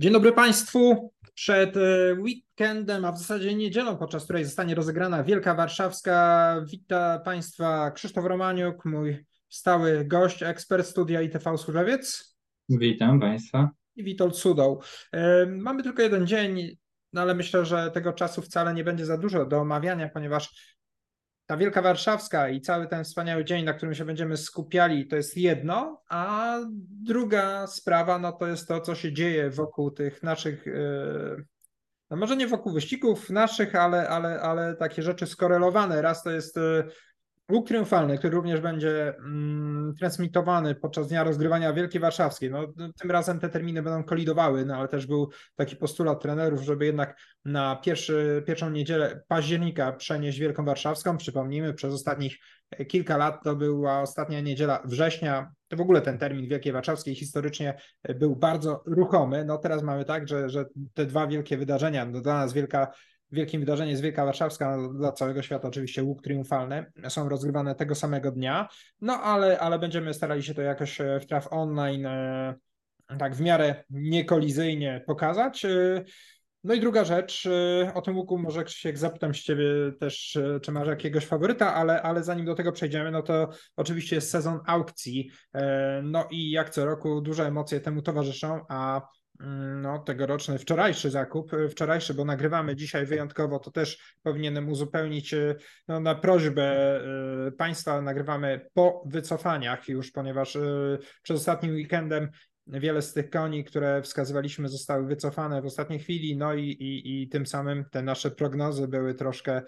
Dzień dobry Państwu. Przed e, weekendem, a w zasadzie niedzielą, podczas której zostanie rozegrana Wielka Warszawska, wita Państwa Krzysztof Romaniuk, mój stały gość, ekspert studia ITV Służewiec. Witam Państwa. I Witold Sudoł. E, mamy tylko jeden dzień, no ale myślę, że tego czasu wcale nie będzie za dużo do omawiania, ponieważ ta Wielka Warszawska i cały ten wspaniały dzień, na którym się będziemy skupiali, to jest jedno, a druga sprawa, no to jest to, co się dzieje wokół tych naszych, e, no może nie wokół wyścigów naszych, ale, ale, ale takie rzeczy skorelowane. Raz to jest e, Łuk triumfalny, który również będzie mm, transmitowany podczas dnia rozgrywania Wielkiej Warszawskiej. No, tym razem te terminy będą kolidowały, no ale też był taki postulat trenerów, żeby jednak na pierwszy, pierwszą niedzielę października przenieść Wielką Warszawską. Przypomnijmy, przez ostatnich kilka lat to była ostatnia niedziela września. To w ogóle ten termin Wielkiej Warszawskiej historycznie był bardzo ruchomy. No teraz mamy tak, że, że te dwa wielkie wydarzenia, no dla nas Wielka wielkim wydarzeniem jest Wielka Warszawska, no, dla całego świata oczywiście łuk triumfalny, są rozgrywane tego samego dnia, no ale, ale będziemy starali się to jakoś e, w traf online e, tak w miarę niekolizyjnie pokazać. E, no i druga rzecz, o tym łuku może Krzysiek zapytam się ciebie też, czy masz jakiegoś faworyta, ale, ale zanim do tego przejdziemy, no to oczywiście jest sezon aukcji, no i jak co roku duże emocje temu towarzyszą, a no, tegoroczny, wczorajszy zakup, e, wczorajszy, bo nagrywamy dzisiaj wyjątkowo, to też powinienem uzupełnić e, no, na prośbę y, Państwa, nagrywamy po wycofaniach już, ponieważ y, przed ostatnim weekendem wiele z tych koni, które wskazywaliśmy, zostały wycofane w ostatniej chwili, no i, i, i tym samym te nasze prognozy były troszkę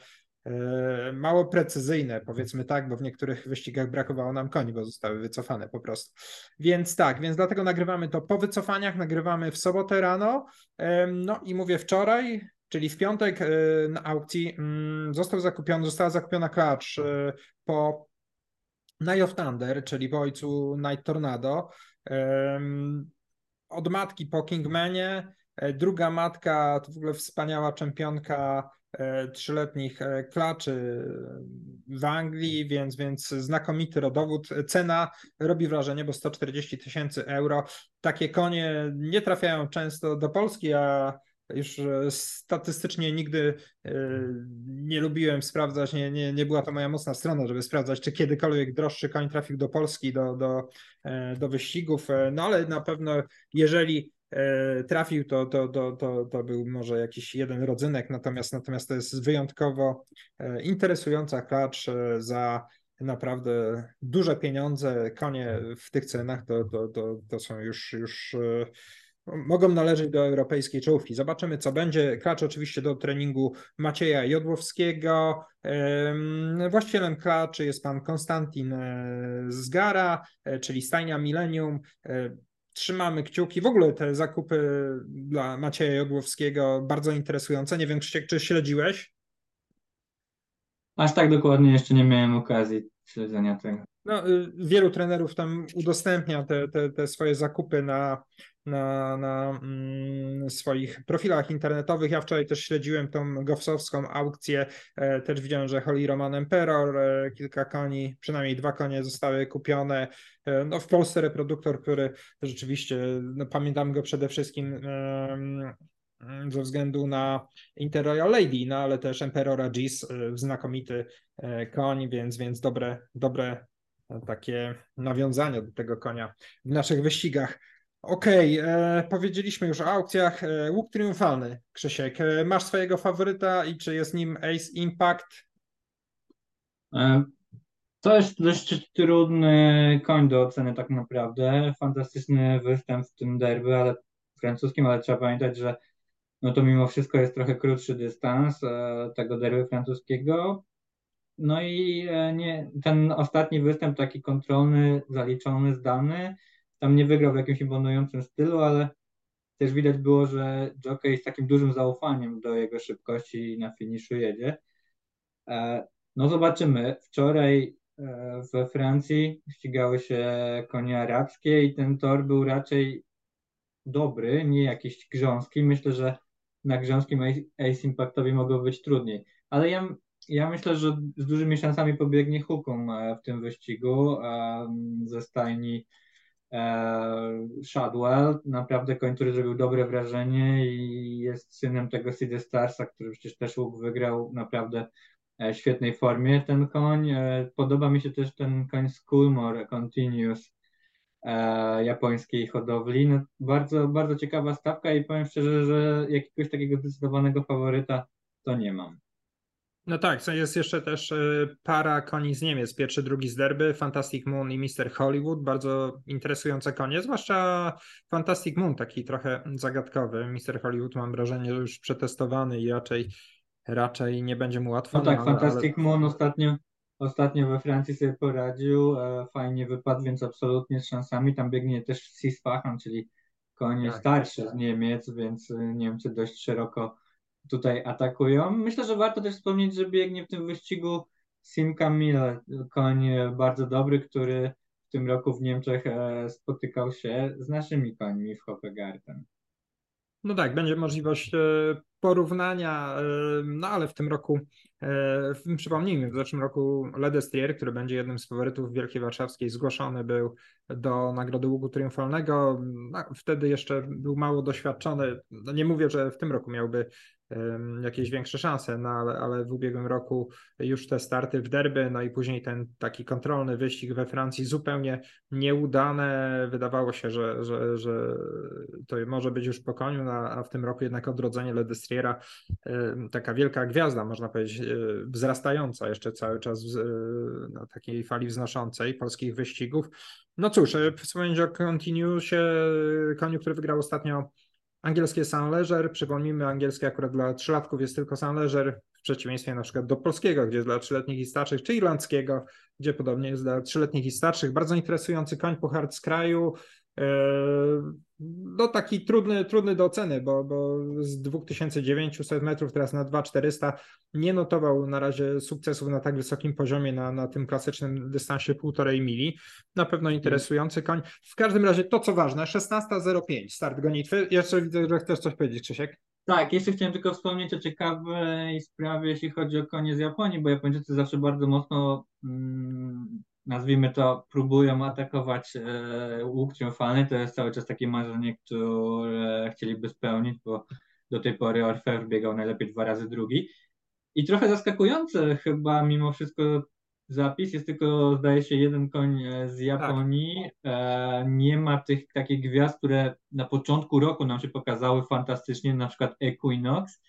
mało precyzyjne, powiedzmy tak, bo w niektórych wyścigach brakowało nam koni, bo zostały wycofane po prostu. Więc tak, więc dlatego nagrywamy to po wycofaniach, nagrywamy w sobotę rano. No i mówię wczoraj, czyli w piątek e, na aukcji mm, został zakupiony, została zakupiona klacz e, po Night of Thunder, czyli po ojcu Night Tornado. Od matki po Kingmanie, druga matka to w ogóle wspaniała czempionka E, trzyletnich e, klaczy w Anglii, więc, więc znakomity rodowód. Cena robi wrażenie, bo 140 tysięcy euro. Takie konie nie trafiają często do Polski, a już e, statystycznie nigdy nie lubiłem sprawdzać, nie, nie, nie była to moja mocna strona, żeby sprawdzać, czy kiedykolwiek droższy koń trafił do Polski, do, do, do wyścigów. No ale na pewno, jeżeli E, trafił, to, to, to, to, to był może jakiś jeden rodzynek, natomiast, natomiast to jest wyjątkowo e, interesująca klacz e, za naprawdę duże pieniądze. Konie w tych cenach to, to, to, to są już, już mogą należeć do europejskiej czołówki. Zobaczymy, co będzie. Klacz oczywiście do treningu Macieja Jodłowskiego. Właścicielem klaczy jest pan Konstantin Zgara, czyli stajnia Millennium trzymamy kciuki. W ogóle te zakupy dla Macieja Jodłowskiego bardzo interesujące. Nie wiem, Krzysiek, czy śledziłeś? Aż tak dokładnie jeszcze nie miałem okazji śledzenia tego. No, y, wielu trenerów tam udostępnia te, te, te swoje zakupy na, na, na mm, swoich profilach internetowych. Ja wczoraj też śledziłem tą gofsowską aukcję. E, też widziałem, że Holy Roman Emperor, e, kilka koni, przynajmniej dwa konie zostały kupione. E, no, w Polsce reproduktor, który rzeczywiście, no, pamiętam go przede wszystkim ze względu na Interroyal Lady, no ale też Emperora Gis, znakomity koń, więc, więc dobre, dobre takie nawiązania do tego konia w naszych wyścigach. Okej, okay, e, powiedzieliśmy już o aukcjach. E, łuk triumfalny, Krzysiek. E, masz swojego faworyta i czy jest nim Ace Impact? To jest dość trudny koń do oceny tak naprawdę. Fantastyczny występ w tym derby, ale francuskim, ale trzeba pamiętać, że no to mimo wszystko jest trochę krótszy dystans tego derby francuskiego. No i nie, ten ostatni występ taki kontrolny, zaliczony, zdany, tam nie wygrał w jakimś imponującym stylu, ale też widać było, że Jockey z takim dużym zaufaniem do jego szybkości na finiszu jedzie. E, no zobaczymy. Wczoraj e, we Francji ścigały się konie arabskie i ten tor był raczej dobry, nie jakiś grząski. Myślę, że na grząskim Ace Impactowi mogło być trudniej. Ale ja, ja myślę, że z dużymi szansami pobiegnie Hukum e, w tym wyścigu ze stajni Shadwell, naprawdę koń, który zrobił dobre wrażenie i jest synem tego Sid Starsa, który przecież też łuk wygrał naprawdę świetnej formie ten koń. Podoba mi się też ten koń Schoolmore Continuous japońskiej hodowli. No, bardzo, bardzo ciekawa stawka i powiem szczerze, że jakiegoś takiego zdecydowanego faworyta to nie mam. No tak, jest jeszcze też para koni z Niemiec, pierwszy, drugi z derby, Fantastic Moon i Mister Hollywood, bardzo interesujące konie, zwłaszcza Fantastic Moon, taki trochę zagadkowy. Mister Hollywood mam wrażenie, że już przetestowany i raczej, raczej nie będzie mu łatwo. No tak, no, ale, Fantastic ale... Moon ostatnio, ostatnio we Francji sobie poradził, e, fajnie wypadł, więc absolutnie z szansami. Tam biegnie też Sisfahan, czyli konie tak. starsze z Niemiec, więc e, Niemcy dość szeroko tutaj atakują. Myślę, że warto też wspomnieć, że biegnie w tym wyścigu Sim Camille, koń bardzo dobry, który w tym roku w Niemczech e, spotykał się z naszymi końmi w Hoppegarten. No tak, będzie możliwość e, porównania, e, no ale w tym roku, przypomnijmy, w zeszłym roku Ledestrier, który będzie jednym z faworytów Wielkiej Warszawskiej, zgłoszony był do Nagrody Łuku Triumfalnego. No, wtedy jeszcze był mało doświadczony. No nie mówię, że w tym roku miałby jakieś większe szanse, no ale, ale w ubiegłym roku już te starty w derby, no i później ten taki kontrolny wyścig we Francji zupełnie nieudane. Wydawało się, że, że, że to może być już po koniu, no, a w tym roku jednak odrodzenie Ledestriera, taka wielka gwiazda, można powiedzieć, e, wzrastająca jeszcze cały czas na takiej fali wznoszącej polskich wyścigów. No cóż, e, wspomnieć o Continuusie, koniu, który wygrał ostatnio Angielskie Saint-Leger, przypomnijmy, angielskie akurat dla trzylatków jest tylko Saint-Leger, w przeciwieństwie na przykład do polskiego, gdzie jest dla trzyletnich i starszych, czy irlandzkiego, gdzie podobnie jest dla trzyletnich i starszych. Bardzo interesujący koń puchar z kraju, no taki trudny, trudny do oceny, bo, bo z 2900 metrów teraz na 2400 nie notował na razie sukcesów na tak wysokim poziomie na, na tym klasycznym dystansie półtorej mili. Na pewno interesujący koń. W każdym razie to co ważne, 16.05 start gonitwy. Jeszcze widzę, że chcesz coś powiedzieć Krzysiek. Tak, jeszcze chciałem tylko wspomnieć o ciekawej sprawie, jeśli chodzi o konie z Japonii, bo Japończycy zawsze bardzo mocno mm, nazwijmy to, próbują atakować e, łuk triumfalny. To jest cały czas takie marzenie, które chcieliby spełnić, bo do tej pory Orfeuer biegał najlepiej dwa razy drugi. I trochę zaskakujące chyba mimo wszystko zapis, jest tylko zdaje się jeden koń e, z Japonii. Tak. Nie ma tych takich gwiazd, które na początku roku nam się pokazały fantastycznie, na przykład Equinox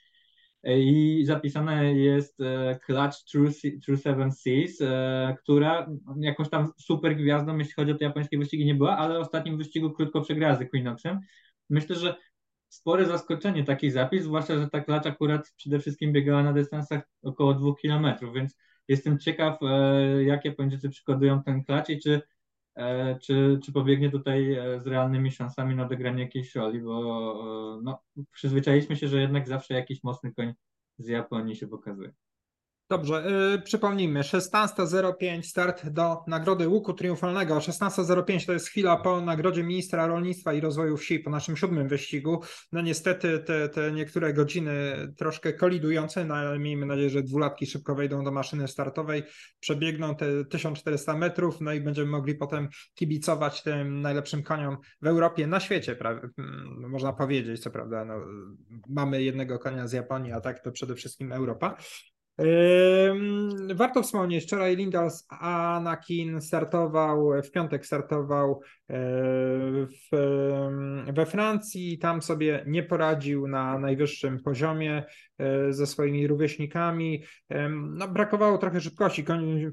i zapisane jest e, Clutch True, True Seven Seas, e, która jakąś tam super gwiazdą, jeśli chodzi o te japońskie wyścigi, nie była, ale w ostatnim wyścigu krótko przegrała z Equinoxem. Myślę, że spore zaskoczenie taki zapis, zwłaszcza, że ta klacz akurat przede wszystkim biegała na dystansach około dwóch kilometrów, więc jestem ciekaw, e, jakie Japończycy przygotują ten klacz i czy czy, czy pobiegnie tutaj e, z realnymi szansami na odegranie jakiejś roli, bo e, no, przyzwyczailiśmy się, że jednak zawsze jakiś mocny koń z Japonii się pokazuje. Dobrze, yy, przypomnijmy, 16.05 start do Nagrody Łuku Triumfalnego. 16.05 to jest chwila po nagrodzie Ministra Rolnictwa i Rozwoju Wsi, po naszym siódmym wyścigu. No niestety te, te niektóre godziny troszkę kolidujące, no ale miejmy nadzieję, że dwulatki szybko wejdą do maszyny startowej, przebiegną te 1400 metrów, no i będziemy mogli potem kibicować tym najlepszym koniom w Europie, na świecie, prawie, mm, można powiedzieć, co prawda. No, mamy jednego konia z Japonii, a tak to przede wszystkim Europa. Warto wspomnieć, wczoraj Lindas Anakin startował, w piątek startował e, w, we Francji, tam sobie nie poradził na najwyższym poziomie e, ze swoimi rówieśnikami. No, brakowało trochę szybkości,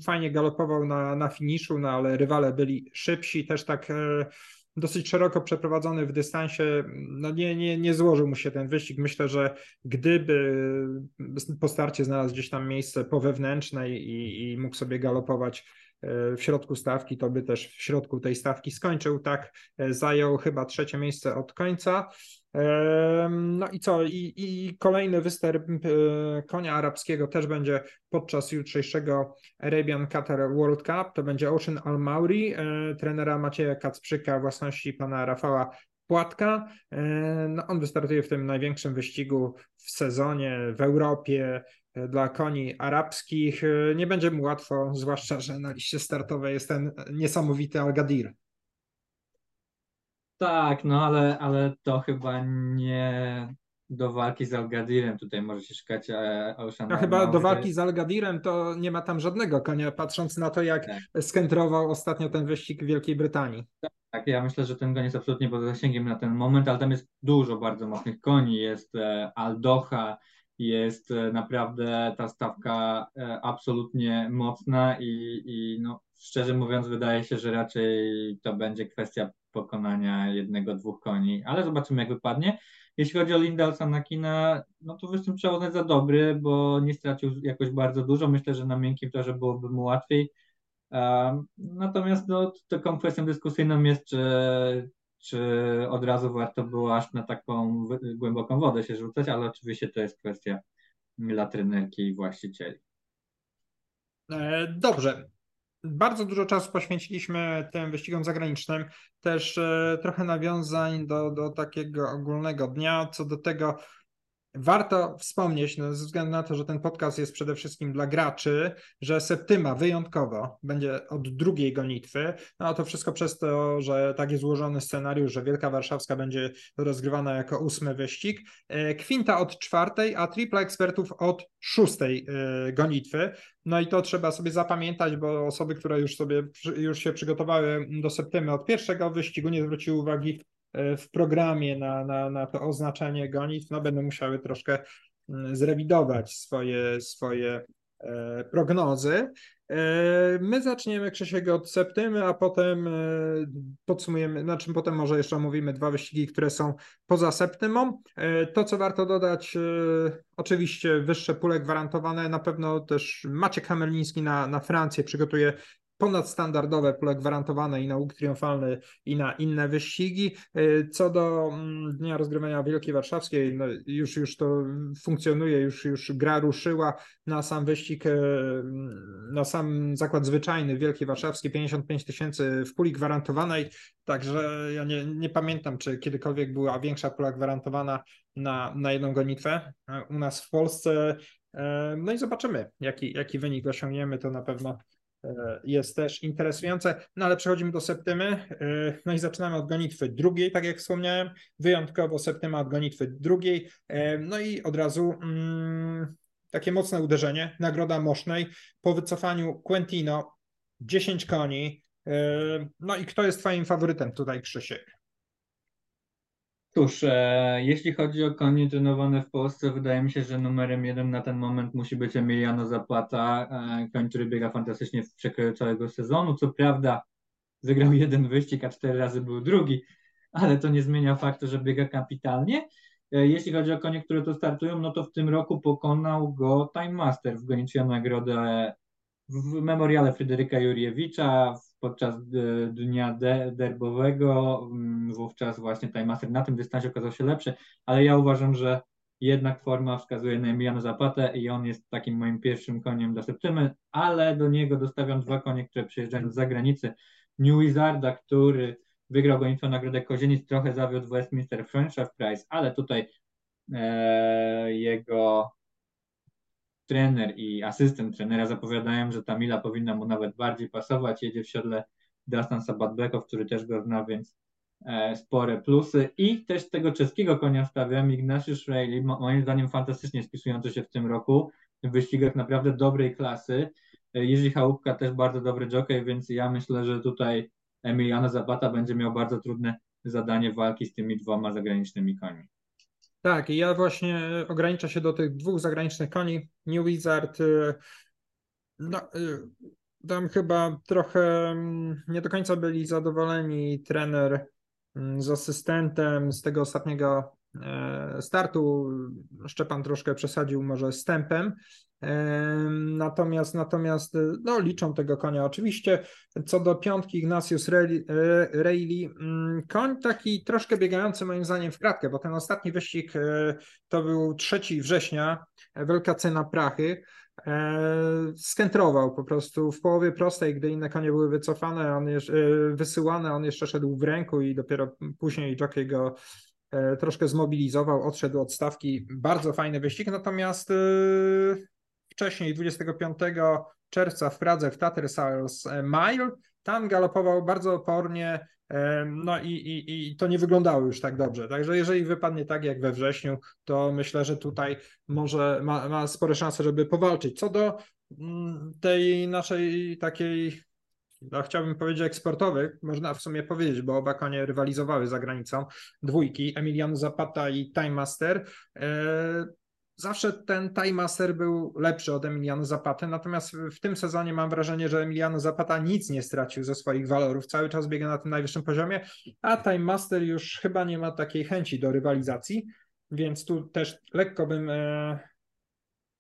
fajnie galopował na, na finiszu, no, ale rywale byli szybsi, też tak e, dosyć szeroko przeprowadzony w dystansie, no nie, nie, nie złożył mu się ten wyścig. Myślę, że gdyby po starcie znalazł gdzieś tam miejsce po wewnętrznej i, i mógł sobie galopować e, w środku stawki, to by też w środku tej stawki skończył. Tak, e, zajął chyba trzecie miejsce od końca. No i co? I, I, kolejny występ e, konia arabskiego też będzie podczas jutrzejszego Arabian Qatar World Cup. To będzie Ocean Al-Mauri, e, trenera Macieja Kacprzyka, własności pana Rafała Płatka. E, no, on wystartuje w tym największym wyścigu w sezonie w Europie dla koni arabskich. Nie będzie mu łatwo, zwłaszcza, że na liście startowej jest ten niesamowity Al-Gadir. Tak, no ale, ale to chyba nie do walki z Algadirem tutaj może się szukać e, Ocean No chyba do walki z Algadirem to nie ma tam żadnego konia, patrząc na to, jak tak. skentrował ostatnio ten wyścig w Wielkiej Brytanii. Tak, ja myślę, że ten koń jest absolutnie poza zasięgiem na ten moment, ale tam jest dużo bardzo mocnych koni. Jest e, Aldocha, jest e, naprawdę ta stawka absolutnie mocna i, i no, szczerze mówiąc wydaje się, że raczej to będzie kwestia pokonania jednego, dwóch koni, ale zobaczymy jak wypadnie. Jeśli chodzi o Linda Sanakina, no to występ trzeba za dobry, bo nie stracił jakoś bardzo dużo. Myślę, że na miękkim torze byłoby mu łatwiej. Um, natomiast no, taką kwestią dyskusyjną jest, czy, czy od razu warto było aż na taką głęboką wodę się rzucać, ale oczywiście to jest kwestia dla trenerki i właścicieli. E, dobrze bardzo dużo czasu poświęciliśmy tym wyścigom zagranicznym, też e, trochę nawiązań do, do takiego ogólnego dnia, co do tego, Warto wspomnieć, no, ze względu na to, że ten podcast jest przede wszystkim dla graczy, że Septyma wyjątkowo będzie od drugiej gonitwy. No to wszystko przez to, że tak jest złożony scenariusz, że Wielka Warszawska będzie rozgrywana jako ósmy wyścig. E, Kwinta od czwartej, a tripla ekspertów od szóstej e, gonitwy. No i to trzeba sobie zapamiętać, bo osoby, które już sobie już się przygotowały do Septymy od pierwszego wyścigu, nie zwróciły uwagi w programie na, na, na to oznaczenie gonitw, no będą musiały troszkę mm, zrewidować swoje, swoje e, prognozy. E, my zaczniemy Krzysiek od septymy, a potem podsumujemy, znaczy potem może jeszcze omówimy dwa wyścigi, które są poza septymą. To, co warto dodać, oczywiście wyższe pule gwarantowane, na pewno też Maciek Hamerliński na, na Francję przygotuje ponadstandardowe pole gwarantowane i na łuk triumfalny i na inne wyścigi. E, co do mm, Dnia Rozgrywania Wielkiej Warszawskiej, no już, już to funkcjonuje, już, już gra ruszyła na sam wyścig, e, na sam zakład zwyczajny Wielkiej Warszawskiej 55 tysięcy w puli gwarantowanej, także ja nie, nie pamiętam, czy kiedykolwiek była większa pula gwarantowana na, na jedną gonitwę u nas w Polsce. No i zobaczymy, jaki, jaki wynik osiągniemy, to na pewno jest też interesujące. No ale przechodzimy do septymy. E, no i zaczynamy od gonitwy drugiej, tak jak wspomniałem. Wyjątkowo septyma od gonitwy drugiej. E, no i od razu mm, takie mocne uderzenie. Nagroda Mosznej po wycofaniu Quentino 10 koni. No i kto jest Twoim faworytem tutaj, Krzysiek? Cóż, e, jeśli chodzi o konie trenowane w Polsce, wydaje mi się, że numerem jeden na ten moment musi być Emiliano Zapata, e, koń, który biega fantastycznie w przekroju całego sezonu. Co prawda wygrał jeden wyścig, a cztery razy był drugi, ale to nie zmienia faktu, że biega kapitalnie. E, jeśli chodzi o konie, które tu startują, no to w tym roku pokonał go Time Master w gonitwie o nagrodę w memoriale Fryderyka Juriewicza, podczas e, dnia de derbowego, mm, wówczas właśnie Timemaster na tym dystansie okazał się lepszy, ale ja uważam, że jednak forma wskazuje na Emiliano Zapatę i on jest takim moim pierwszym koniem do Septymy, ale do niego dostawiam dwa konie, które przyjeżdżają z zagranicy. New Wizarda, który wygrał gonitwę nagrodę Kozienic, trochę zawiódł Westminster Friendship Prize, ale tutaj e, jego trener i asystent trenera zapowiadają, że Tamila powinna mu nawet bardziej pasować. Jedzie w siodle Dastan Sabatbekow, który też go zna, więc e, spore plusy. I też tego czeskiego konia stawiam, Ignatius Reilly, moim zdaniem fantastycznie spisujący się w tym roku, w wyścigach naprawdę dobrej klasy. E, Jerzy Chałupka też bardzo dobry jockey, więc ja myślę, że tutaj Emiliano Zapata będzie miał bardzo trudne zadanie walki z tymi dwoma zagranicznymi koniami. Tak, ja właśnie ograniczę się do tych dwóch zagranicznych koni. New Wizard, y, no, y, tam chyba trochę mm, nie do końca byli zadowoleni trener mm, z asystentem z tego ostatniego e, startu. Szczepan troszkę przesadził może z tempem, Natomiast, natomiast no, liczą tego konia oczywiście. Co do piątki Ignatius Reilly, mm, koń taki troszkę biegający moim zdaniem w kratkę, bo ten ostatni wyścig e, to był 3 września, wielka cena prachy. E, skentrował po prostu w połowie prostej, gdy inne konie były wycofane, on jeszcze, wysyłane, on jeszcze szedł w ręku i dopiero później jockey go e, troszkę zmobilizował, odszedł od stawki. Bardzo fajny wyścig, natomiast wcześniej, 25 czerwca w Pradze w Tattersall's Mile. Tam galopował bardzo opornie, no i, i, i to nie wyglądało już tak dobrze. Także jeżeli wypadnie tak jak we wrześniu, to myślę, że tutaj może ma, ma spore szanse, żeby powalczyć. Co do mm, tej naszej takiej no, chciałbym powiedzieć eksportowych, można w sumie powiedzieć, bo oba konie rywalizowały za granicą, dwójki, Emiliano Zapata i Time Master. Zawsze ten Time Master był lepszy od Emiliano Zapata, natomiast w tym sezonie mam wrażenie, że Emiliano Zapata nic nie stracił ze swoich walorów, cały czas biega na tym najwyższym poziomie, a Time Master już chyba nie ma takiej chęci do rywalizacji, więc tu też lekko bym e,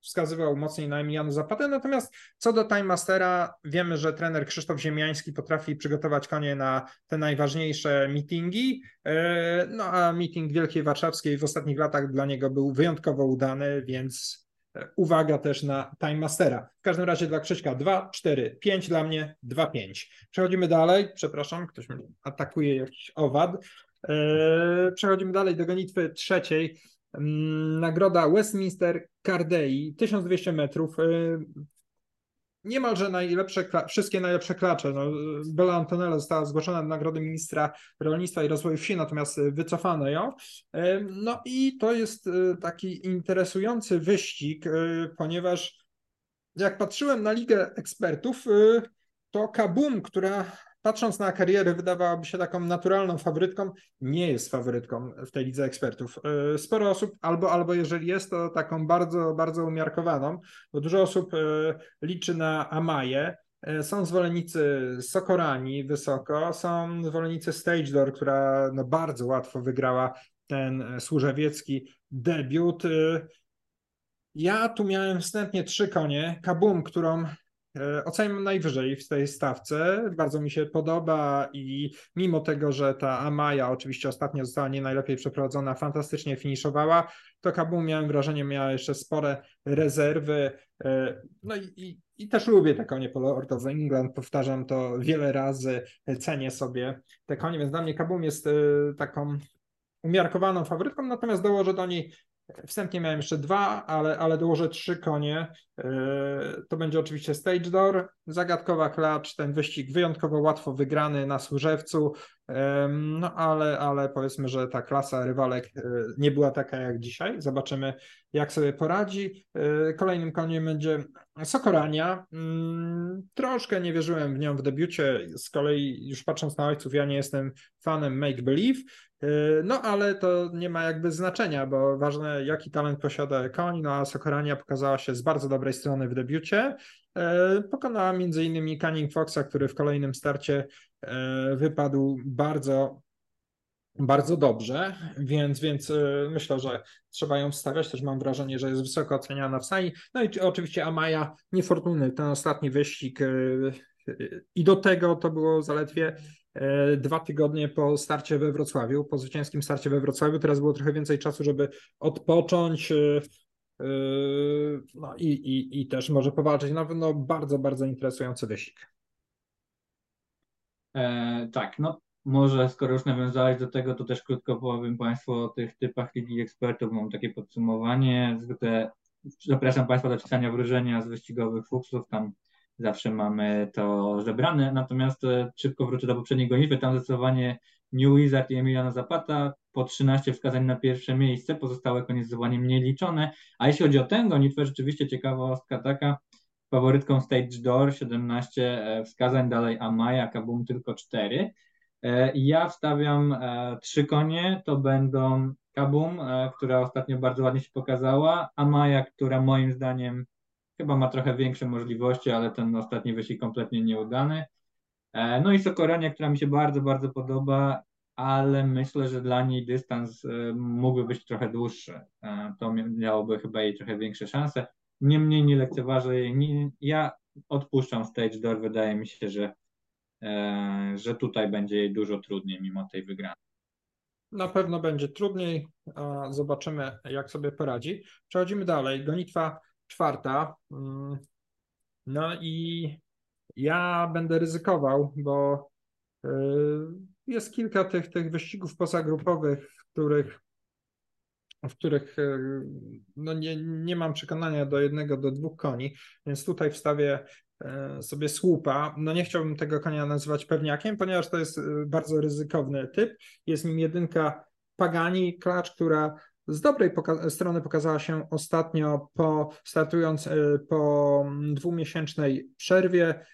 wskazywał mocniej na Emiliano Zapatę, natomiast co do Time Mastera, wiemy, że trener Krzysztof Ziemiański potrafi przygotować konie na te najważniejsze meetingi, e, no a meeting Wielkiej Warszawskiej w ostatnich latach dla niego był wyjątkowo udany, więc e, uwaga też na Time Mastera. W każdym razie dla Krzyśka 2, 4, 5 dla mnie, 2, 5. Przechodzimy dalej, przepraszam, ktoś mnie atakuje jakiś owad. E, przechodzimy dalej do gonitwy trzeciej. Nagroda Westminster Cardei, 1200 metrów. Niemalże najlepsze, wszystkie najlepsze klacze. No, Bella Antonella została zgłoszona do nagrody ministra rolnictwa i rozwoju wsi, natomiast wycofano ją. No i to jest y, taki interesujący wyścig, ponieważ jak patrzyłem na Ligę Ekspertów, to Kabum, która patrząc na karierę, wydawałaby się taką naturalną faworytką, nie jest faworytką w tej lidze ekspertów. E, sporo osób, albo, albo jeżeli jest, to taką bardzo, bardzo umiarkowaną, bo dużo osób e, liczy na Amaję, e, są zwolennicy Sokorani wysoko, są zwolennicy Stage Door, która no bardzo łatwo wygrała ten służewiecki debiut. Ja tu miałem wstępnie trzy konie. Kabum, którą oceniam najwyżej w tej stawce. Bardzo mi się podoba i mimo tego, że ta Amaya oczywiście ostatnio została nie najlepiej przeprowadzona, fantastycznie finiszowała, to Kabum miałem wrażenie miała jeszcze spore rezerwy. E, no i, i, i też lubię te konie Lord of England, powtarzam to wiele razy, cenię sobie te konie, więc dla mnie Kabum jest e, taką umiarkowaną faworytką, natomiast dołożę do niej Wstępnie miałem jeszcze dwa, ale, ale dołożę trzy konie. E, to będzie oczywiście Stage Door, zagadkowa klacz, ten wyścig wyjątkowo łatwo wygrany na Służewcu, no ale, ale powiedzmy, że ta klasa rywalek e, nie była taka jak dzisiaj. Zobaczymy, jak sobie poradzi. E, kolejnym koniem będzie Sokorania. Mm, troszkę nie wierzyłem w nią w debiucie. Z kolei, już patrząc na ojców, ja nie jestem fanem Make Believe. E, no, ale to nie ma jakby znaczenia, bo ważne, jaki talent posiada koń. No, a Sokorania pokazała się z bardzo dobrej strony w debiucie. Pokonała innymi Cunning Foxa, który w kolejnym starcie wypadł bardzo bardzo dobrze, więc, więc e, myślę, że trzeba ją wstawiać. Też mam wrażenie, że jest wysoko oceniana w sali. No i oczywiście Amaya, niefortunny ten ostatni wyścig. E, I do tego to było zaledwie e, dwa tygodnie po starcie we Wrocławiu, po zwycięskim starcie we Wrocławiu. Teraz było trochę więcej czasu, żeby odpocząć. No i, i, i też może powalczyć. Na pewno bardzo, bardzo interesujący wyścig. E, tak, no może skoro już nawiązałeś do tego, to też krótko powiem Państwu o tych typach Ligi Ekspertów. Mam takie podsumowanie. Zwykle zapraszam Państwa do czytania wróżenia z wyścigowych fuksów. Tam zawsze mamy to zebrane. Natomiast e, szybko wrócę do poprzedniej gonitwy. Tam zdecydowanie New Wizard i Emiliano Zapata po 13 wskazań na pierwsze miejsce. Pozostałe koniec zdecydowanie mniej liczone. A jeśli chodzi o tę gonitwę, rzeczywiście ciekawostka taka, faworytką Stage Door 17 e, wskazań, dalej Amaya, Kabum tylko 4. E, ja wstawiam e, trzy konie, to będą Kabum, która ostatnio bardzo ładnie się pokazała, Amaya, która moim zdaniem chyba ma trochę większe możliwości, ale ten ostatni wyścig kompletnie nieudany. No i Sokorania, która mi się bardzo, bardzo podoba, ale myślę, że dla niej dystans mógłby być trochę dłuższy. To miałoby chyba jej trochę większe szanse. Niemniej nie lekceważę jej. Nie, ja odpuszczam stage door. Wydaje mi się, że, e, że tutaj będzie jej dużo trudniej mimo tej wygranej. Na pewno będzie trudniej. Zobaczymy, jak sobie poradzi. Przechodzimy dalej. Gonitwa czwarta. Mm, no i ja będę ryzykował, bo y, jest kilka tych, tych wyścigów pozagrupowych, w których w których e, no nie, nie mam przekonania do jednego, do dwóch koni, więc tutaj wstawię e, sobie słupa. No nie chciałbym tego konia nazywać pewniakiem, ponieważ to jest bardzo ryzykowny typ. Jest nim jedynka Pagani, klacz, która z dobrej poka strony pokazała się ostatnio po startując po dwumiesięcznej przerwie.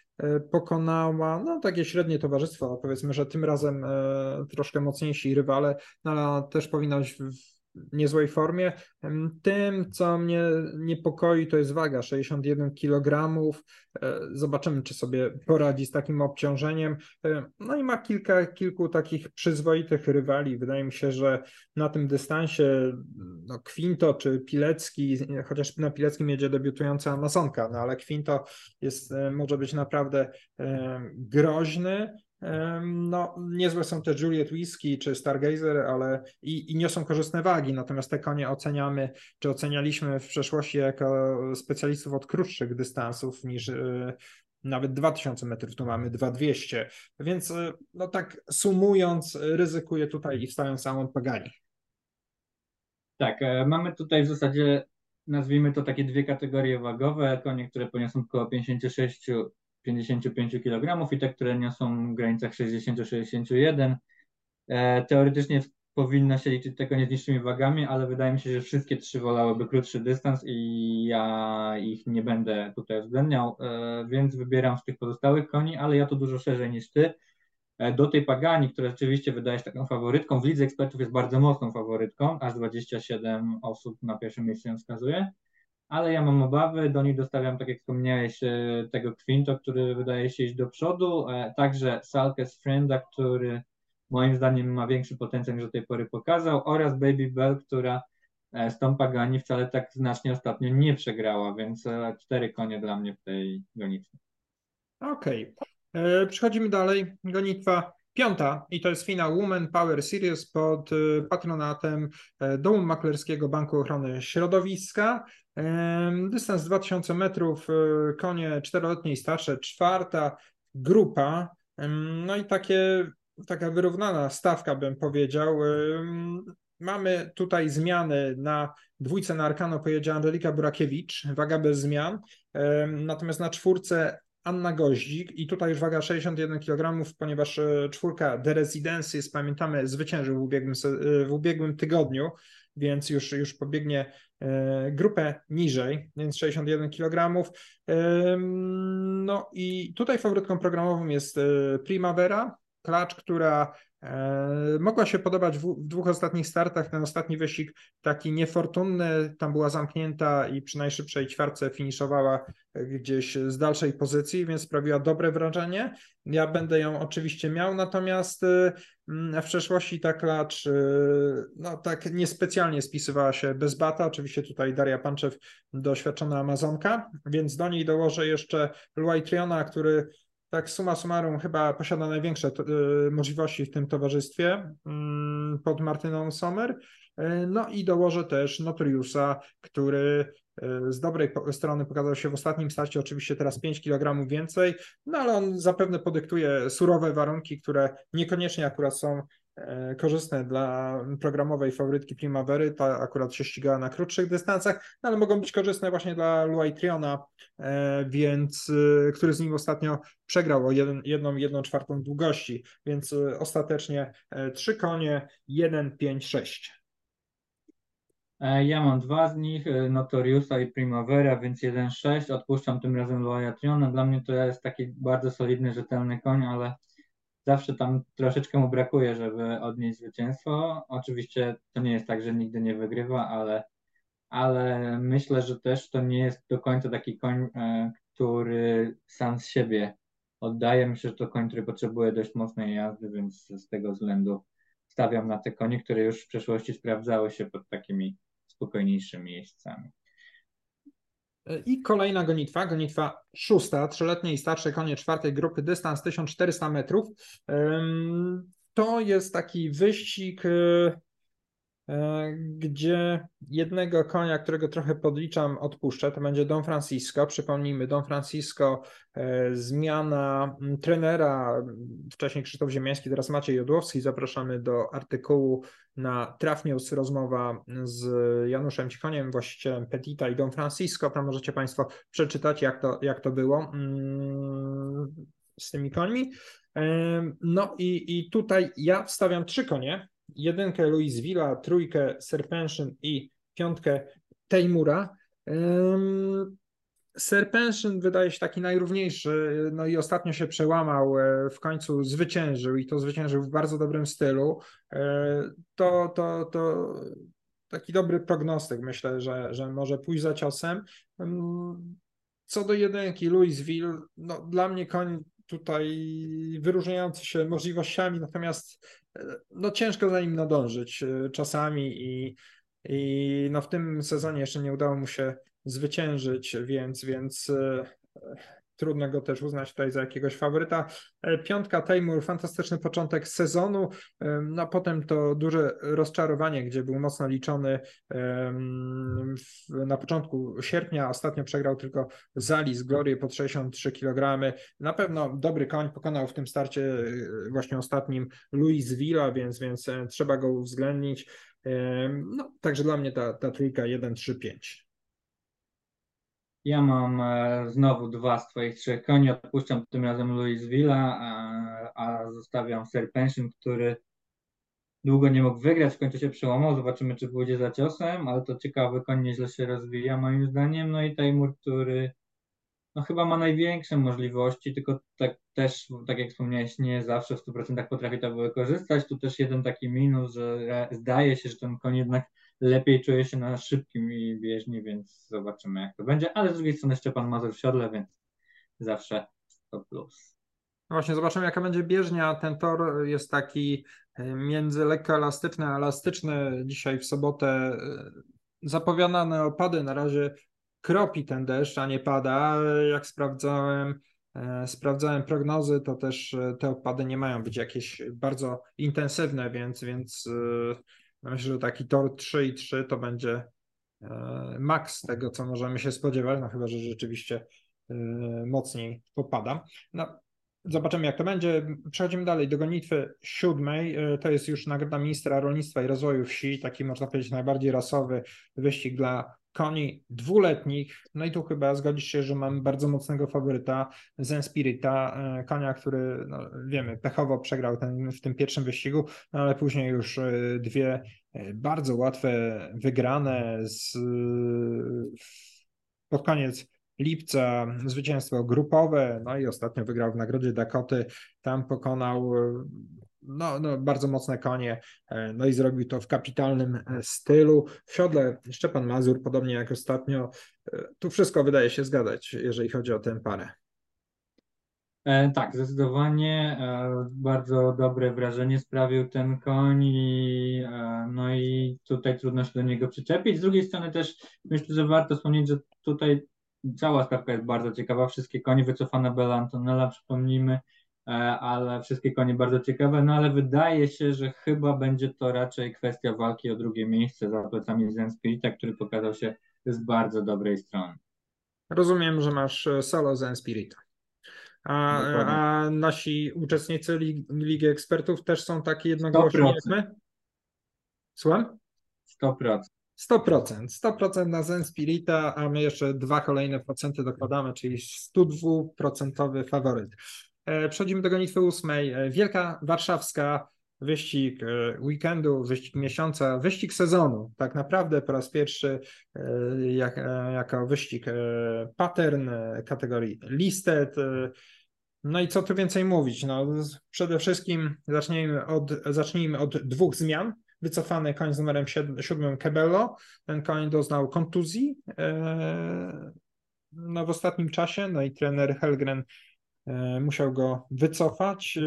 Pokonała no, takie średnie towarzystwo. Powiedzmy, że tym razem troszkę mocniejsi rywale, no, ale też powinna być w niezłej formie. Tym, co mnie niepokoi, to jest waga 61 kg. E, zobaczymy, czy sobie poradzi z takim obciążeniem. E, no i ma kilka, kilku takich przyzwoitych rywali. Wydaje mi się, że na tym dystansie no, Quinto czy Pilecki, chociaż na Pileckim jedzie debiutująca Amazonka, no ale Quinto jest, e, może być naprawdę groźny. No, niezłe są te Juliet Whisky czy Stargazer, ale i, i niosą korzystne wagi, natomiast te konie oceniamy, czy ocenialiśmy w przeszłości jako specjalistów od krótszych dystansów niż e, nawet 2000 metrów, tu mamy 2200, więc e, no tak sumując, ryzykuję tutaj i wstają samą Pagani. Tak, e, mamy tutaj w zasadzie nazwijmy to takie dwie kategorie wagowe, konie, które poniosą około 56 55 kg i te, które niosą w granicach 60-61. E, teoretycznie powinno się liczyć tego nie z niższymi wagami, ale wydaje mi się, że wszystkie trzy wolałyby krótszy dystans i ja ich nie będę tutaj uwzględniał, e, więc wybieram z tych pozostałych koni, ale ja to dużo szerzej niż ty. E, do tej Pagani, która rzeczywiście wydaje się taką faworytką, w lidze ekspertów jest bardzo mocną faworytką, aż 27 osób na pierwszym miejscu ją wskazuje ale ja mam obawy, do nich dostawiam, tak jak wspomniałeś, e, tego Quinto, który wydaje się iść do przodu, e, także Salkes Frienda, który moim zdaniem ma większy potencjał niż do tej pory pokazał, oraz Baby Bell, która e, z tą Pagani wcale tak znacznie ostatnio nie przegrała, więc cztery konie dla mnie w tej gonitwie. Okej. Okay. Przechodzimy dalej. Gonitwa piąta i to jest finał Women Power Series pod patronatem Domu Maklerskiego Banku Ochrony Środowiska. Dystans 2000 metrów, e, konie czteroletnie i starsze, czwarta grupa. No i takie, taka wyrównana stawka, bym powiedział. Mamy tutaj zmiany na dwójce na Arkano pojedzie Angelika Burakiewicz, waga bez zmian. Natomiast na czwórce Anna Goździk i tutaj już waga 61 kg, ponieważ e, czwórka The Residences, pamiętamy, zwyciężył w ubiegłym, w ubiegłym tygodniu więc już, już pobiegnie e, grupę niżej, więc 61 kg. No i tutaj faworytką programową jest e, Primavera, klacz, która e, mogła się podobać w, dwóch ostatnich startach. Ten ostatni wyścig taki niefortunny, tam była zamknięta i przy najszybszej ćwiartce finiszowała gdzieś z dalszej pozycji, więc sprawiła dobre wrażenie. Ja będę ją oczywiście miał, natomiast mm, w przeszłości ta klacz no tak niespecjalnie spisywała się bez bata. Oczywiście tutaj Daria Panczew, doświadczona Amazonka, więc do niej dołożę jeszcze Luaj Triona, który tak suma summarum chyba posiada największe y, możliwości w tym towarzystwie mm, pod Martyną Sommer. Y, no i dołożę też Notoriusa, który y, z dobrej strony pokazał się w ostatnim starcie, oczywiście teraz 5 kg więcej, no ale on zapewne podyktuje surowe warunki, które niekoniecznie akurat są korzystne dla programowej faworytki Primavery, ta akurat się ścigała na krótszych dystansach, no ale mogą być korzystne właśnie dla Luai Triona, e, więc, e, który z nim ostatnio przegrał o jeden, jedną, jedną czwartą długości, więc ostatecznie trzy konie, jeden, pięć, sześć. Ja mam dwa z nich, Notoriusa i Primavera, więc 1-6. Odpuszczam tym razem Loya Triona. Dla mnie to jest taki bardzo solidny, rzetelny koń, ale zawsze tam troszeczkę mu brakuje, żeby odnieść zwycięstwo. Oczywiście to nie jest tak, że nigdy nie wygrywa, ale, ale myślę, że też to nie jest do końca taki koń, e, który sam z siebie oddaje. Myślę, że to koń, który potrzebuje dość mocnej jazdy, więc z tego względu stawiam na te konie, które już w przeszłości sprawdzały się pod takimi spokojniejszymi miejscami. I kolejna gonitwa, gonitwa szósta, trzyletnie i starsze konie czwartej grupy, dystans 1400 metrów. To jest taki wyścig, y, e, gdzie jednego konia, którego trochę podliczam, odpuszczę, to będzie Don Francisco. Przypomnijmy, Don Francisco, e, zmiana trenera, wcześniej Krzysztof Ziemiański, teraz Maciej Jodłowski. Zapraszamy do artykułu na Traf rozmowa z Januszem Cichoniem, właścicielem Petita i Don Francisco. Tam możecie Państwo przeczytać, jak to, jak to było mm, z tymi końmi. No i, i tutaj ja wstawiam trzy konie. Jedynkę Louisville'a, trójkę Serpension i piątkę Tejmura. Serpension wydaje się taki najrówniejszy, no i ostatnio się przełamał, e, w końcu zwyciężył i to zwyciężył w bardzo dobrym stylu. E, to, to, to taki dobry prognostyk, myślę, że, że może pójść za ciosem. Co do jedynki, Louisville, no dla mnie koń tutaj wyróżniający się możliwościami, natomiast e, no ciężko za nim nadążyć czasami i, i no w tym sezonie jeszcze nie udało mu się zwyciężyć, więc, więc e, trudno go też uznać tutaj za jakiegoś faworyta. E, piątka Taymur, fantastyczny początek sezonu, no a potem to duże rozczarowanie, gdzie był mocno liczony na początku sierpnia, ostatnio przegrał tylko Zali z Glory pod 63 kg. Na pewno dobry koń, pokonał w tym starcie e, właśnie ostatnim Luis Villa, więc, więc e, trzeba go uwzględnić. No, także dla mnie ta, ta trójka 1-3-5. Ja mam e, znowu dwa z Twoich trzech koni. Odpuszczam tym razem Louisville'a, a, a zostawiam Serpension, który długo nie mógł wygrać, w końcu się przełamał. Zobaczymy, czy pójdzie za ciosem, ale to ciekawy koń nieźle się rozwija moim zdaniem. No i Taimur, który no chyba ma największe możliwości, tylko tak też, tak jak wspomniałeś, nie zawsze w 100% potrafi to wykorzystać. Tu też jeden taki minus, że zdaje się, że ten koń jednak lepiej czuje się na szybkim i bieżni, więc zobaczymy jak to będzie, ale z drugiej strony Szczepan Mazur w siodle, więc zawsze to plus. No właśnie, zobaczymy jaka będzie bieżnia. Ten tor jest taki e, między lekko elastyczny a elastyczny. Dzisiaj w sobotę e, zapowiadane opady, na razie kropi ten deszcz, a nie pada. Jak sprawdzałem, e, sprawdzałem prognozy, to też te opady nie mają być jakieś bardzo intensywne, więc, więc myślę, że taki tor 3 i 3 to będzie e, maks tego, co możemy się spodziewać, no chyba, że rzeczywiście e, mocniej popada. No, zobaczymy, jak to będzie. Przechodzimy dalej do gonitwy siódmej. E, to jest już nagroda ministra rolnictwa i rozwoju wsi, taki można powiedzieć najbardziej rasowy wyścig dla koni dwuletnich. No i tu chyba zgodzisz się, że mamy bardzo mocnego faworyta, Zen Spirita, e, konia, który no, wiemy, pechowo przegrał ten, w tym pierwszym wyścigu, no ale później już e, dwie e, bardzo łatwe wygrane z, pod koniec lipca zwycięstwo grupowe, no i ostatnio wygrał w Nagrodzie Dakoty, tam pokonał no, no, bardzo mocne konie, e, no i zrobił to w kapitalnym e, stylu. W siodle Szczepan Mazur, podobnie jak ostatnio, e, tu wszystko wydaje się zgadzać, jeżeli chodzi o tę parę. Tak, zdecydowanie bardzo dobre wrażenie sprawił ten koń i, no i tutaj trudno się do niego przyczepić. Z drugiej strony też myślę, że warto wspomnieć, że tutaj cała stawka jest bardzo ciekawa. Wszystkie konie wycofane Bela Antonella, przypomnijmy, ale wszystkie konie bardzo ciekawe, no ale wydaje się, że chyba będzie to raczej kwestia walki o drugie miejsce za plecami Zen Spirita, który pokazał się z bardzo dobrej strony. Rozumiem, że masz e, solo Zen Spirita. A, a nasi uczestnicy Ligi Ekspertów też są takie jednogłośni jak my? Słucham? 100%. 100%, 100% na Zen Spirita, a my jeszcze dwa kolejne procenty dokładamy, czyli 102% faworyt. E, przechodzimy do gonitwy ósmej. E, Wielka Warszawska, wyścig e, weekendu, wyścig miesiąca, wyścig sezonu. Tak naprawdę po raz pierwszy jak, jako wyścig pattern kategorii listed. No i co tu więcej mówić? No, przede wszystkim zacznijmy od, zacznijmy od dwóch zmian. Wycofany koń z numerem 7 Kebello. Ten koń doznał kontuzji no, w ostatnim czasie. No i trener Helgren musiał go wycofać. E,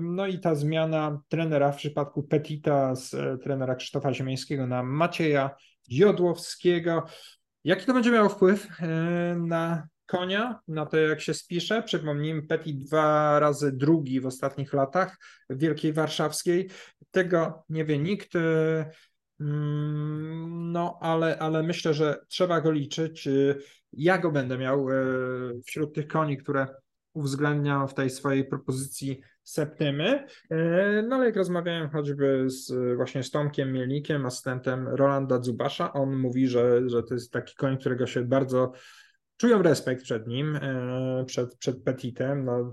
no i ta zmiana trenera w przypadku Petita z e, trenera Krzysztofa Ziemiańskiego na Macieja Jodłowskiego. Jaki to będzie miało wpływ na konia, na to jak się spisze? Przypomnijmy, Petit dwa razy drugi w ostatnich latach w Wielkiej Warszawskiej. Tego nie wie nikt. Mm, no, ale, ale myślę, że trzeba go liczyć. Ja go będę miał wśród tych koni, które uwzględniam w tej swojej propozycji Septymy. Y, no ale jak rozmawiałem choćby z właśnie z Tomkiem Mielnikiem, asystentem Rolanda Zubasza, on mówi, że, że to jest taki koń, którego się bardzo czują respekt przed nim, przed, przed Petitem. No,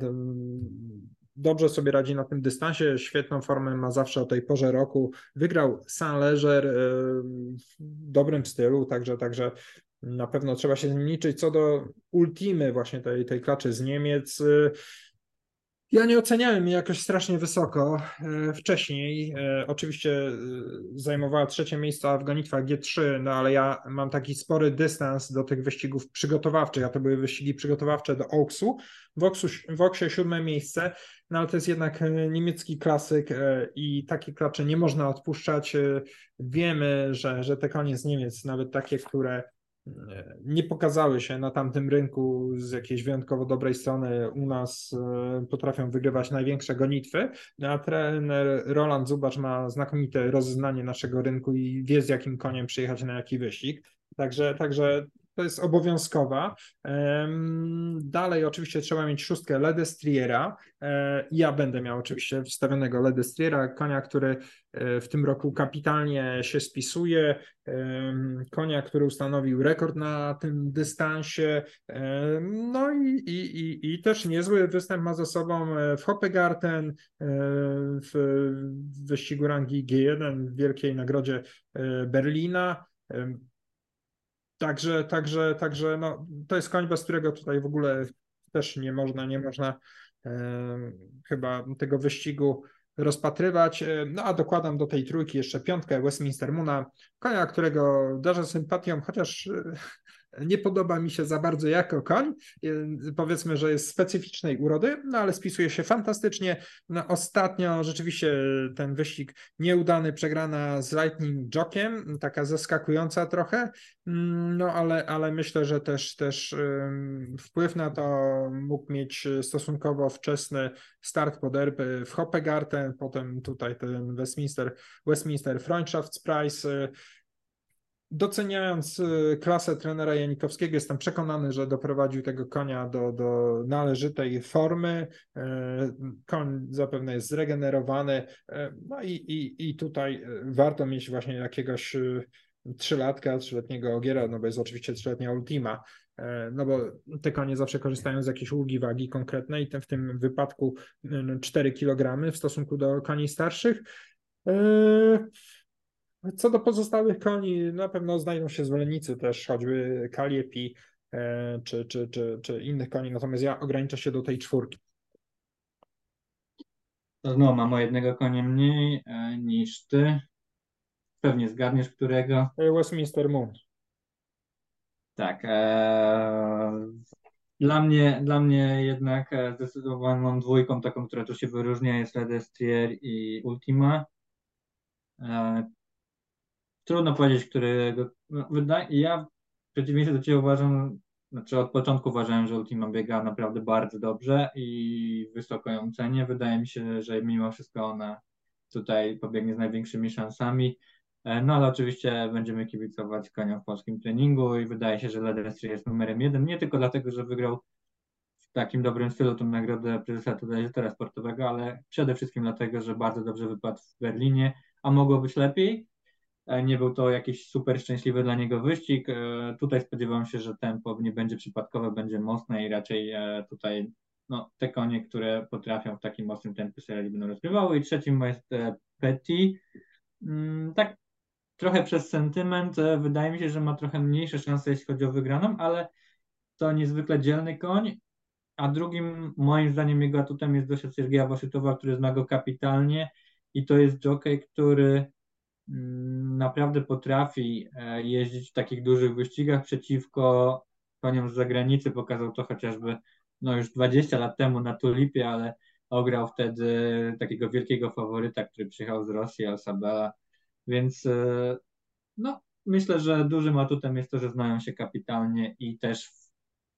dobrze sobie radzi na tym dystansie, świetną formę ma zawsze o tej porze roku. Wygrał Saint-Leger e, w dobrym stylu, także, także na pewno trzeba się z nim liczyć. Co do ultimy właśnie tej, tej klaczy z Niemiec, e, ja nie oceniałem jej jakoś strasznie wysoko e, wcześniej. E, oczywiście zajmowała trzecie miejsce w gonitwach G3, no ale ja mam taki spory dystans do tych wyścigów przygotowawczych, a to były wyścigi przygotowawcze do Oaksu. W, Oaksu, w Oaksie siódme miejsce, no ale to jest jednak niemiecki klasyk i takie klacze nie można odpuszczać. Wiemy, że, że te konie z Niemiec, nawet takie, które nie pokazały się na tamtym rynku z jakiejś wyjątkowo dobrej strony. U nas e, potrafią wygrywać największe gonitwy, no, a trener Roland Zubacz ma znakomite rozeznanie naszego rynku i wie z jakim koniem przyjechać na jaki wyścig. Także, także to jest obowiązkowa. Dalej oczywiście trzeba mieć szóstkę Ledestriera. E, ja będę miał oczywiście wstawionego Ledestriera, konia, który e, w tym roku kapitalnie się spisuje, konia, który ustanowił rekord na tym dystansie. No i, i, i, i też niezły występ ma za sobą e, w Hoppegarten, w wyścigu rangi G1 w Wielkiej Nagrodzie Berlina. Także, także, także no, to jest koń, bez którego tutaj w ogóle też nie można, nie można e, chyba tego wyścigu rozpatrywać. No a dokładam do tej trójki jeszcze piątkę Westminster Muna, konia, którego darzę sympatią, chociaż nie podoba mi się za bardzo jako koń. Powiedzmy, że jest specyficznej urody, no ale spisuje się fantastycznie. No, ostatnio rzeczywiście ten wyścig nieudany, przegrana z Lightning Jockiem, taka zaskakująca trochę, mm, no ale, ale myślę, że też, też wpływ na to mógł mieć stosunkowo wczesny start po derby w Hoppegarten, potem tutaj ten Westminster, Westminster Freundschaftspreis, Doceniając y, klasę trenera Janikowskiego, jestem przekonany, że doprowadził tego konia do, do należytej formy. Y, koń zapewne jest zregenerowany. Y, no i, i, i tutaj warto mieć właśnie jakiegoś trzylatka, trzyletniego ogiera, no bo jest oczywiście trzyletnia Ultima, no bo te konie zawsze korzystają z jakiejś ulgi wagi konkretnej, w tym wypadku 4 kg w stosunku do koni starszych. Co do pozostałych koni, na pewno znajdą się zwolennicy też, choćby Kaliepi e, czy, czy, czy, czy innych koni, natomiast ja ograniczę się do tej czwórki. To znowu mam o jednego konia mniej e, niż ty. Pewnie zgadniesz, którego. E, Westminster Moon. Tak. dla, mnie, dla mnie jednak zdecydowaną dwójką, taką, która tu się wyróżnia, jest Ledestrier i Ultima trudno powiedzieć, którego. No, wydaje, ja w przeciwieństwie do Ciebie uważam, znaczy od początku uważałem, że Ultima biega naprawdę bardzo dobrze i wysoko ją cenię. Wydaje mi się, że mimo wszystko ona tutaj pobiegnie z największymi szansami. E, no ale oczywiście będziemy kibicować koniom w polskim treningu i wydaje się, że Ledestri jest numerem jeden, nie tylko dlatego, że wygrał w takim dobrym stylu tą nagrodę prezesa totalizatora sportowego, ale przede wszystkim dlatego, że bardzo dobrze wypadł w Berlinie, a mogło być lepiej. E, nie był to jakiś super szczęśliwy dla niego wyścig. E, tutaj spodziewam się, że tempo nie będzie przypadkowe, będzie mocne i raczej e, tutaj no, te konie, które potrafią w takim mocnym tempie serii będą rozgrywały. I trzecim jest Petty. Mm, tak trochę przez sentyment wydaje mi się, że ma trochę mniejsze szanse, jeśli chodzi o wygraną, ale to niezwykle dzielny koń. A drugim, moim zdaniem, jego atutem jest dość Sergeja Waszytowa, który zna go kapitalnie i to jest jockey, który naprawdę potrafi e, jeździć w takich dużych wyścigach przeciwko koniom z zagranicy. Pokazał to chociażby no już 20 lat temu na Tulipie, ale ograł wtedy takiego wielkiego faworyta, który przyjechał z Rosji, Alsabela. Więc e, no, myślę, że dużym atutem jest to, że znają się kapitalnie i też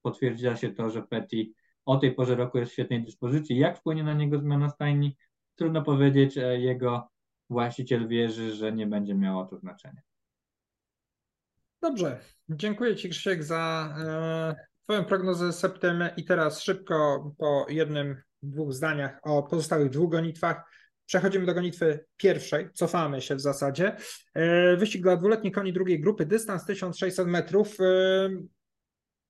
potwierdziła się to, że Petty o tej porze roku jest w świetnej dyspozycji. Jak wpłynie na niego zmiana stajni? Trudno powiedzieć. E, jego właściciel wierzy, że nie będzie miało to znaczenia. Dobrze, dziękuję Ci Krzysiek za e, Twoją prognozę septem i teraz szybko po jednym, dwóch zdaniach o pozostałych dwóch gonitwach. Przechodzimy do gonitwy pierwszej, cofamy się w zasadzie. E, wyścig dla dwuletnich koni drugiej grupy, dystans 1600 metrów.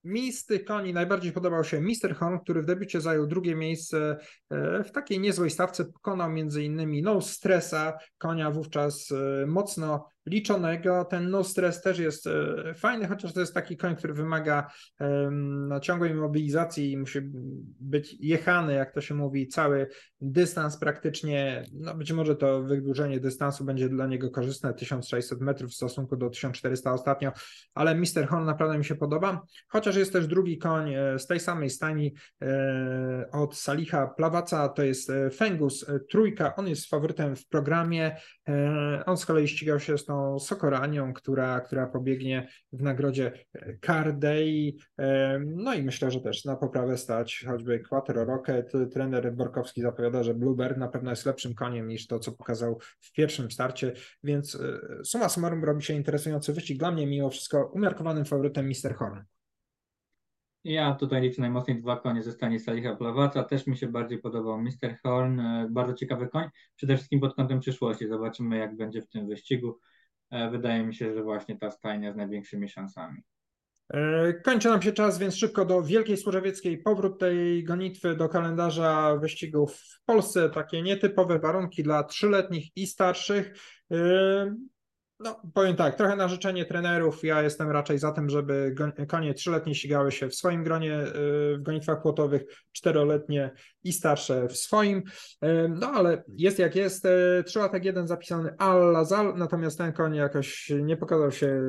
E, mi z tych koni najbardziej podobał się Mr. Horn, który w debiucie zajął drugie miejsce e, w takiej niezłej stawce. Pokonał innymi No Stressa, konia wówczas mocno liczonego. Ten no stres też jest e, fajny, chociaż to jest taki koń, który wymaga no, ciągłej mobilizacji i musi być jechany, jak to się mówi, cały dystans praktycznie. No być może to wydłużenie dystansu będzie dla niego korzystne, 1600 metrów w stosunku do 1400 ostatnio, ale Mister Horn naprawdę mi się podoba, chociaż jest też drugi koń e, z tej samej stani e, od Saliha Plawaca, to jest Fengus Trójka, on jest faworytem w programie, on z kolei ścigał się z tą Sokoranią, która, która pobiegnie w nagrodzie Cardei. No i myślę, że też na poprawę stać choćby Quattro Rocket. Trener Borkowski zapowiada, że Bluebird na pewno jest lepszym koniem niż to, co pokazał w pierwszym starcie, więc e, suma summarum robi się interesujący wyścig. Dla mnie mimo wszystko umiarkowanym faworytem Mister Horn. Ja tutaj liczę najmocniej dwa konie ze stanie Saliha Plawaca. Też mi się bardziej podobał Mr. Horn. E, bardzo ciekawy koń. Przede wszystkim pod kątem przyszłości. Zobaczymy, jak będzie w tym wyścigu. E, wydaje mi się, że właśnie ta stajnia z największymi szansami. E, kończy nam się czas, więc szybko do Wielkiej Służewieckiej. Powrót tej gonitwy do kalendarza wyścigów w Polsce. Takie nietypowe warunki dla trzyletnich i starszych. No, powiem tak, trochę na życzenie trenerów. Ja jestem raczej za tym, żeby konie trzyletnie ścigały się w swoim gronie y, w gonitwach płotowych, czteroletnie i starsze w swoim. Y, no ale jest jak jest. Y, trzylatek jeden zapisany Al-Lazal, natomiast ten koń jakoś nie pokazał się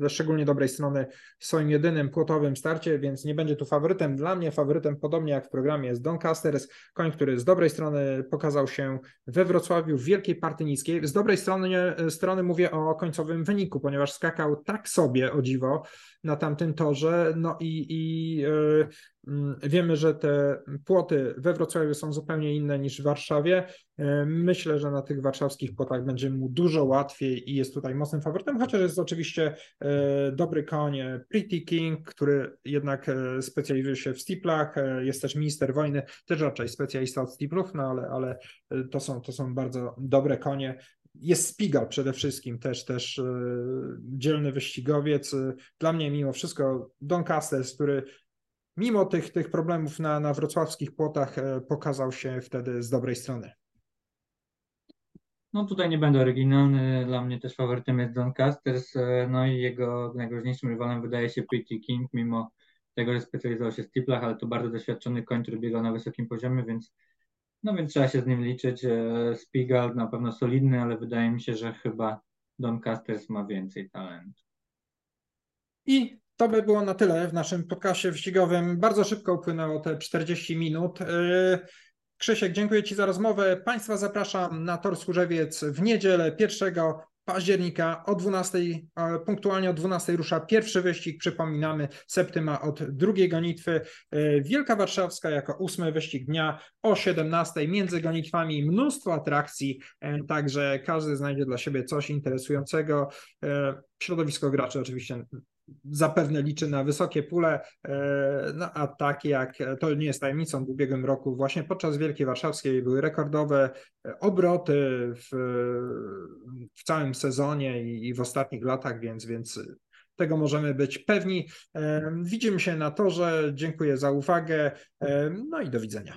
ze szczególnie dobrej strony w swoim jedynym płotowym starcie, więc nie będzie tu faworytem. Dla mnie faworytem, podobnie jak w programie, jest Doncaster, koń, który z dobrej strony pokazał się we Wrocławiu w Wielkiej Partii Niskiej. Z dobrej strony, strony strony mówię o końcowym wyniku, ponieważ skakał tak sobie, o dziwo, na tamtym torze. No i, i yy, wiemy, że te płoty we Wrocławiu są zupełnie inne niż w Warszawie. Yy, myślę, że na tych warszawskich płotach będzie mu dużo łatwiej i jest tutaj mocnym faworytem, chociaż jest oczywiście yy, dobry koń Pretty King, który jednak specjalizuje się w steeplach, jest też minister wojny, też raczej specjalista od steeplów, no ale, ale to, są, to są bardzo dobre konie jest Spigal przede wszystkim, też, też e, dzielny wyścigowiec. Dla mnie mimo wszystko Don Castells, który mimo tych, tych problemów na, na wrocławskich płotach e, pokazał się wtedy z dobrej strony. No tutaj nie będę oryginalny, dla mnie też faworytem jest Don Casters, e, no i jego najgroźniejszym rywalem wydaje się Pretty King, mimo tego, że specjalizował się w steeplach, ale to bardzo doświadczony koń, który na wysokim poziomie, więc no więc trzeba się z nim liczyć. E, Spigal na pewno solidny, ale wydaje mi się, że chyba Don Casters ma więcej talentu. I to by było na tyle w naszym podcastie wyścigowym. Bardzo szybko upłynęło te 40 minut. E, Krzysiek, dziękuję Ci za rozmowę. Państwa zapraszam na Tor Służewiec w niedzielę 1 października o 12, punktualnie o 12 rusza pierwszy wyścig. Przypominamy, Septyma od drugiej gonitwy. E, Wielka Warszawska jako ósmy wyścig dnia o 17 między gonitwami mnóstwo atrakcji, e, także każdy znajdzie dla siebie coś interesującego. E, środowisko graczy oczywiście zapewne liczy na wysokie pule, e, no a tak jak to nie jest tajemnicą, w ubiegłym roku właśnie podczas Wielkiej Warszawskiej były rekordowe e, obroty w, w całym sezonie i, i w ostatnich latach, więc, więc tego możemy być pewni. E, widzimy się na torze. Dziękuję za uwagę. No i do widzenia.